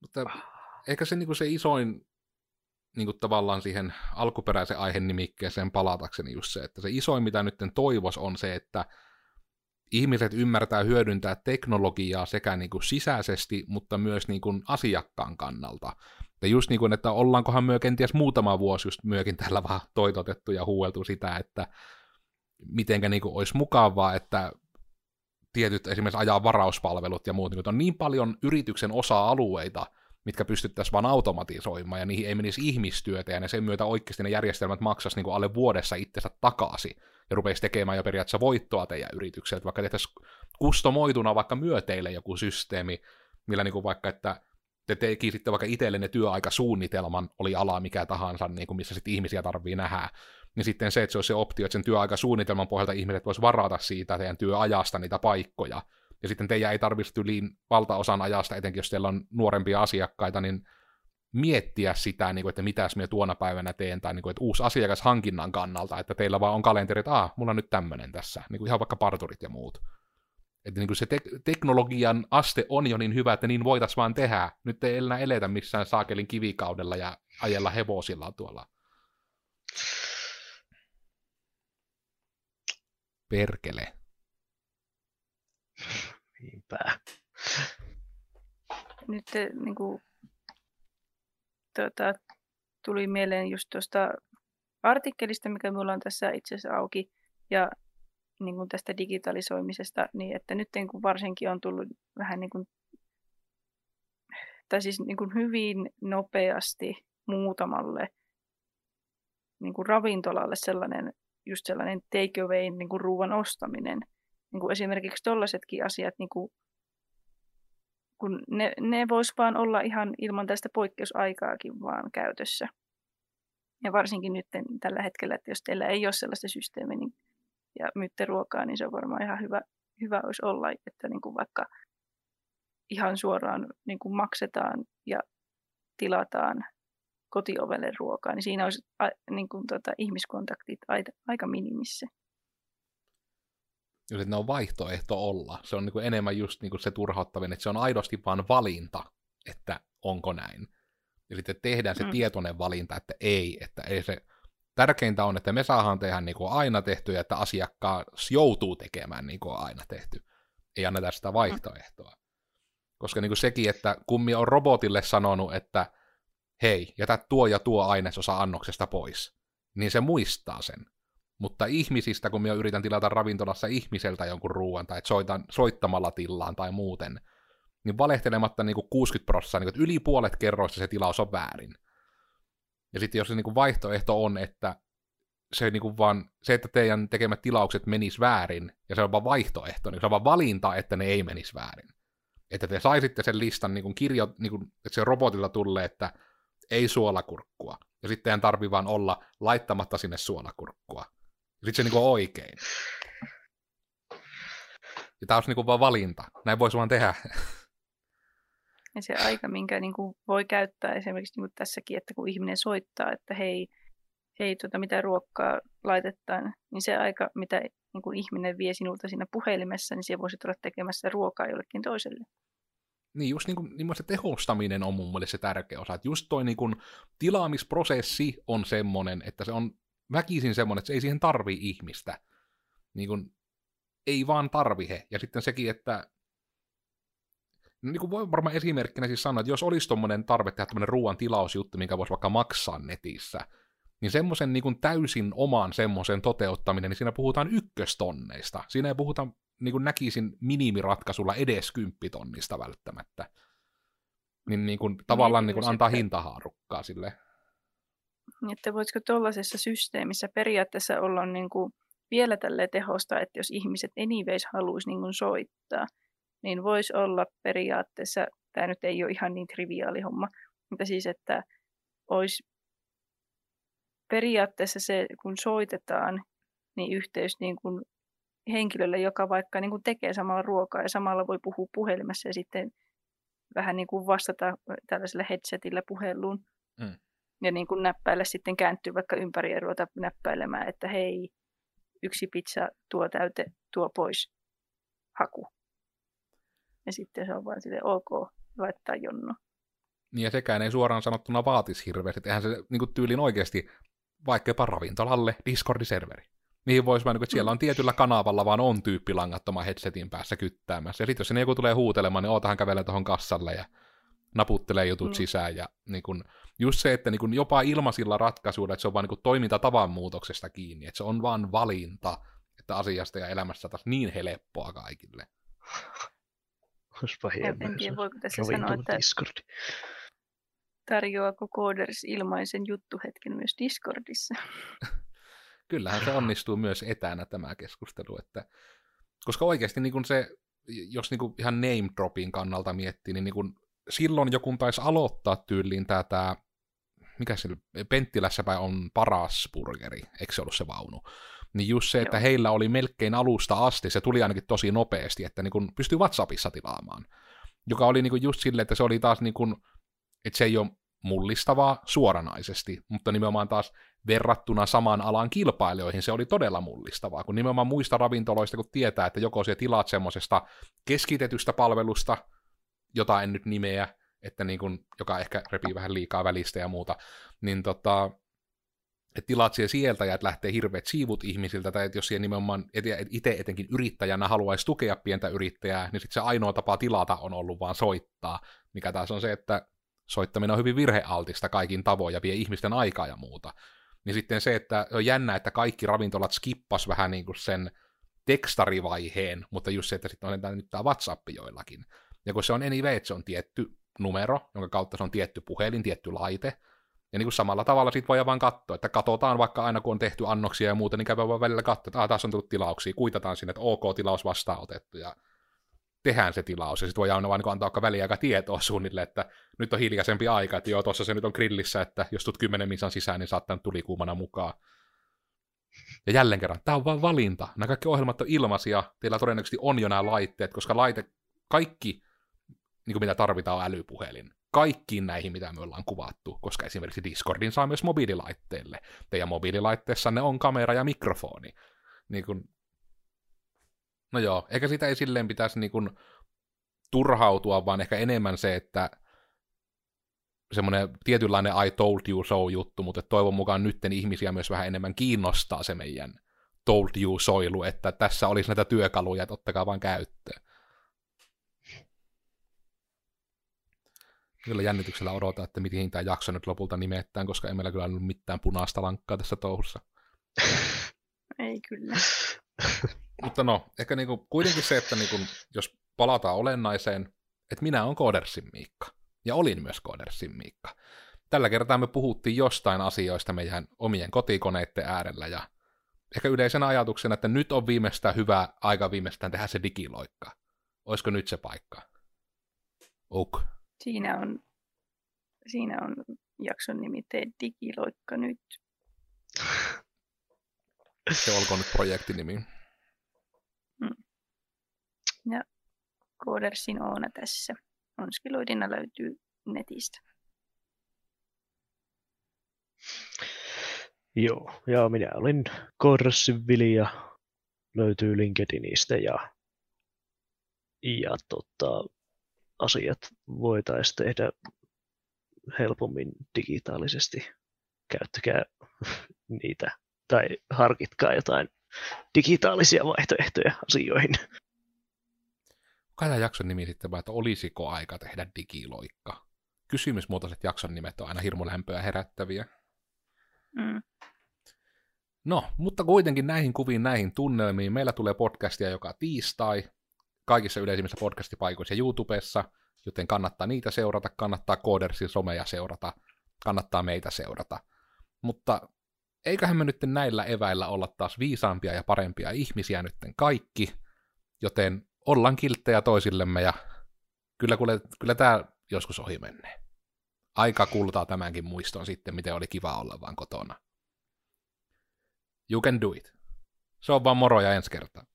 S1: Mutta ehkä se, niin kuin se isoin niin kuin tavallaan siihen alkuperäisen aiheen nimikkeeseen palatakseni just se, että se isoin, mitä nyt toivos, on se, että ihmiset ymmärtää hyödyntää teknologiaa sekä niin kuin sisäisesti, mutta myös niin kuin asiakkaan kannalta. Ja just niin kuin, että ollaankohan myö kenties muutama vuosi just myökin tällä vaan toitotettu ja huueltu sitä, että mitenkä niin kuin olisi mukavaa, että tietyt esimerkiksi ajaa varauspalvelut ja muut, niin on niin paljon yrityksen osa-alueita, mitkä pystyttäisiin vaan automatisoimaan, ja niihin ei menisi ihmistyötä, ja ne sen myötä oikeasti ne järjestelmät maksaisi niin alle vuodessa itsensä takaisin, ja rupeisi tekemään jo periaatteessa voittoa teidän yritykselle, vaikka tehtäisiin kustomoituna vaikka myöteille joku systeemi, millä niin kuin vaikka, että te tekisitte vaikka itsellenne työaikasuunnitelman, oli ala mikä tahansa, niin kuin missä sitten ihmisiä tarvii nähdä, niin sitten se, että se olisi se optio, että sen työaikasuunnitelman pohjalta ihmiset voisivat varata siitä teidän työajasta niitä paikkoja, ja sitten teidän ei tarvitse yliin valtaosan ajasta, etenkin jos teillä on nuorempia asiakkaita, niin miettiä sitä, niin kuin, että mitäs minä tuona päivänä teen, tai niin kuin, että uusi asiakas hankinnan kannalta, että teillä vaan on kalenteri, että ah, mulla on nyt tämmöinen tässä, niin kuin ihan vaikka parturit ja muut. Että niin kuin se te- teknologian aste on jo niin hyvä, että niin voitaisiin vaan tehdä. Nyt ei enää eletä missään saakelin kivikaudella ja ajella hevosilla tuolla. Perkele.
S3: Niinpä.
S2: Nyt niin kuin, tuota, tuli mieleen just tuosta artikkelista, mikä minulla on tässä itse asiassa auki, ja niin kuin tästä digitalisoimisesta, niin että nyt kuin varsinkin on tullut vähän niin kuin, tai siis niin kuin hyvin nopeasti muutamalle niin kuin ravintolalle sellainen, just sellainen takeaway niin kuin ruoan ostaminen. Niin kuin esimerkiksi tällaisetkin asiat, niin kuin, kun ne, ne vois vaan olla ihan ilman tästä poikkeusaikaakin vaan käytössä. Ja varsinkin nyt tällä hetkellä, että jos teillä ei ole sellaista systeemiä, niin ja myytte ruokaa, niin se on varmaan ihan hyvä, hyvä olisi olla, että niin kuin vaikka ihan suoraan niin kuin maksetaan ja tilataan kotiovelle ruokaa, niin siinä olisi niin kuin, tota, ihmiskontaktit aika, aika minimissä.
S1: Jos ne on vaihtoehto olla. Se on niin kuin enemmän just niin kuin se turhauttavin, että se on aidosti vain valinta, että onko näin. Ja sitten tehdään se mm. tietoinen valinta, että ei, että ei se Tärkeintä on, että me saadaan tehdä niin kuin aina tehty ja että asiakkaas joutuu tekemään niin kuin aina tehty. Ei anneta sitä vaihtoehtoa. Koska niin kuin sekin, että kummi on robotille sanonut, että hei, jätä tuo ja tuo ainesosa annoksesta pois, niin se muistaa sen. Mutta ihmisistä, kun minä yritän tilata ravintolassa ihmiseltä jonkun ruoan tai soitan, soittamalla tillaan tai muuten, niin valehtelematta niin kuin 60 prosenttia, niin yli puolet kerroista se tilaus on väärin. Ja sitten jos se niinku vaihtoehto on, että se, niinku vaan, se, että teidän tekemät tilaukset menis väärin, ja se on vaan vaihtoehto, niin se on vaan valinta, että ne ei menis väärin. Että te saisitte sen listan niin kirjo, niin kuin, että se robotilla tulee, että ei suolakurkkua. Ja sitten teidän tarvii vaan olla laittamatta sinne suolakurkkua. Ja sitten se niin oikein. Ja tämä olisi niin vaan valinta. Näin voisi vaan tehdä.
S2: Ja se aika, minkä niin kuin voi käyttää esimerkiksi niin kuin tässäkin, että kun ihminen soittaa, että hei, hei tota, mitä ruokkaa laitetaan, niin se aika, mitä niin kuin ihminen vie sinulta siinä puhelimessa, niin siellä voisit olla tekemässä ruokaa jollekin toiselle.
S1: Niin, just niin kuin, niin se tehostaminen on mun mielestä se tärkeä osa. Että just toi niin kuin, tilaamisprosessi on semmoinen, että se on väkisin semmoinen, että se ei siihen tarvi ihmistä. Niin kuin, ei vaan tarvihe. Ja sitten sekin, että niin kuin voi varmaan esimerkkinä siis sanoa, että jos olisi tuommoinen tarve tehdä tämmöinen ruoan tilausjuttu, minkä voisi vaikka maksaa netissä, niin semmoisen niin täysin oman semmoisen toteuttaminen, niin siinä puhutaan ykköstonneista. Siinä ei puhuta, niin kuin näkisin, minimiratkaisulla edes kymppitonnista välttämättä. Niin, niin kuin, tavallaan niin kuin antaa hintahaarukkaa sille.
S2: Että voisiko tuollaisessa systeemissä periaatteessa olla niin kuin vielä tälle tehosta, että jos ihmiset anyways haluaisi niin kuin soittaa, niin voisi olla periaatteessa, tämä nyt ei ole ihan niin triviaali homma, mutta siis, että olisi periaatteessa se, kun soitetaan, niin yhteys niin kuin henkilölle, joka vaikka niin kuin tekee samalla ruokaa ja samalla voi puhua puhelimessa ja sitten vähän niin kuin vastata tällaisella headsetillä puheluun. Mm. Ja niin kuin näppäillä sitten kääntyy vaikka ympäri ja ruveta näppäilemään, että hei, yksi pizza, tuo täyte, tuo pois, haku. Ja sitten se on vain sille ok, laittaa jonno.
S1: Niin ja sekään ei suoraan sanottuna vaatisi hirveästi. Eihän se niin kuin tyylin oikeasti vaikkapa ravintolalle Discord-serveri. Niin voisi vain, että siellä on tietyllä kanavalla vaan on tyyppi langattoman headsetin päässä kyttäämässä. Ja sitten jos sinne joku tulee huutelemaan, niin ootahan kävelee tuohon kassalle ja naputtelee jutut mm. sisään. Ja niin kun, just se, että niin kun jopa ilmaisilla ratkaisuilla, että se on vain niin toimintatavan muutoksesta kiinni, että se on vain valinta, että asiasta ja elämässä taas niin helppoa kaikille.
S3: Olisipa hienoa.
S2: En tiedä, voiko tässä sanoa, että Discord. tarjoaako Coders ilmaisen juttuhetken myös Discordissa?
S1: Kyllähän se onnistuu myös etänä tämä keskustelu, että koska oikeasti niin kun se, jos niin kun ihan name dropin kannalta miettii, niin, niin kun silloin joku taisi aloittaa tyyliin tätä, mikä se Penttilässä päin on paras burgeri, eikö se ollut se vaunu? Niin just se, että Joo. heillä oli melkein alusta asti, se tuli ainakin tosi nopeasti, että niin kun pystyi WhatsAppissa tilaamaan. Joka oli niin kun just silleen, että se oli taas niin kun, että se ei ole mullistavaa suoranaisesti, mutta nimenomaan taas verrattuna saman alan kilpailijoihin se oli todella mullistavaa, kun nimenomaan muista ravintoloista, kun tietää, että joko se tilaat semmoisesta keskitetystä palvelusta, jota en nyt nimeä, että niin kun, joka ehkä repii vähän liikaa välistä ja muuta, niin tota, että tilaat siellä sieltä ja että lähtee hirveät siivut ihmisiltä, tai että jos siellä nimenomaan itse etenkin yrittäjänä haluaisi tukea pientä yrittäjää, niin sitten se ainoa tapa tilata on ollut vaan soittaa, mikä taas on se, että soittaminen on hyvin virhealtista kaikin tavoin ja vie ihmisten aikaa ja muuta. Niin sitten se, että on jännä, että kaikki ravintolat skippas vähän niin kuin sen tekstarivaiheen, mutta just se, että sitten on nyt tämä WhatsApp joillakin. Ja kun se on anyway, että se on tietty numero, jonka kautta se on tietty puhelin, tietty laite, ja niin kuin samalla tavalla sitten voi vaan katsoa, että katsotaan vaikka aina kun on tehty annoksia ja muuta, niin käydään vaan välillä katsoa, että ah, taas on tullut tilauksia, kuitataan sinne, että OK-tilaus vastaanotettu, ja tehdään se tilaus, ja sitten voi aina vaan niin antaa väliä aika tietoa suunnilleen, että nyt on hiljaisempi aika, että joo, tuossa se nyt on grillissä, että jos tulet kymmenen misan sisään, niin saattaa tuli kuumana mukaan. Ja jälleen kerran, tämä on vain valinta. Nämä kaikki ohjelmat on ilmaisia, teillä todennäköisesti on jo nämä laitteet, koska laite, kaikki, niin kuin mitä tarvitaan, on älypuhelin. Kaikkiin näihin, mitä me ollaan kuvattu, koska esimerkiksi Discordin saa myös mobiililaitteelle. Teidän mobiililaitteessanne on kamera ja mikrofoni. Niin kuin, No joo, eikä sitä ei silleen pitäisi niin kuin turhautua, vaan ehkä enemmän se, että semmoinen tietynlainen I told you so juttu, mutta toivon mukaan nytten ihmisiä myös vähän enemmän kiinnostaa se meidän told you soilu, että tässä olisi näitä työkaluja, että ottakaa vaan käyttöön. Kyllä jännityksellä odota, että miten tämä jakso nyt lopulta nimetään, koska ei meillä kyllä ollut mitään punaista lankkaa tässä touhussa.
S2: Ei kyllä.
S1: Mutta no, ehkä niinku, kuitenkin se, että niinku, jos palataan olennaiseen, että minä olen Koodersin Miikka. Ja olin myös Koodersin Miikka. Tällä kertaa me puhuttiin jostain asioista meidän omien kotikoneiden äärellä ja ehkä yleisenä ajatuksena, että nyt on viimeistään hyvä aika viimeistään tehdä se digiloikka. Olisiko nyt se paikka? Ok.
S2: Siinä on, siinä on jakson nimi Tee digiloikka nyt.
S1: Se olkoon nyt projektinimi.
S2: Mm. Ja Codersin Oona tässä. Onskiloidina löytyy netistä.
S3: Joo, ja minä olin Codersin Vili ja löytyy LinkedInistä ja, ja tota, asiat voitaisiin tehdä helpommin digitaalisesti. Käyttäkää niitä tai harkitkaa jotain digitaalisia vaihtoehtoja asioihin.
S1: Kai tämä jakson nimi sitten vaan, että olisiko aika tehdä digiloikka? Kysymysmuotoiset jakson nimet on aina hirmu lämpöä herättäviä.
S2: Mm.
S1: No, mutta kuitenkin näihin kuviin, näihin tunnelmiin. Meillä tulee podcastia joka tiistai kaikissa yleisimmissä podcastipaikoissa ja YouTubessa, joten kannattaa niitä seurata, kannattaa Codersin someja seurata, kannattaa meitä seurata. Mutta eiköhän me nyt näillä eväillä olla taas viisaampia ja parempia ihmisiä nytten kaikki, joten ollaan kilttejä toisillemme ja kyllä, kyllä, kyllä tämä joskus ohi menee. Aika kultaa tämänkin muiston sitten, miten oli kiva olla vaan kotona. You can do it. Se on vaan moro ja ensi kertaa.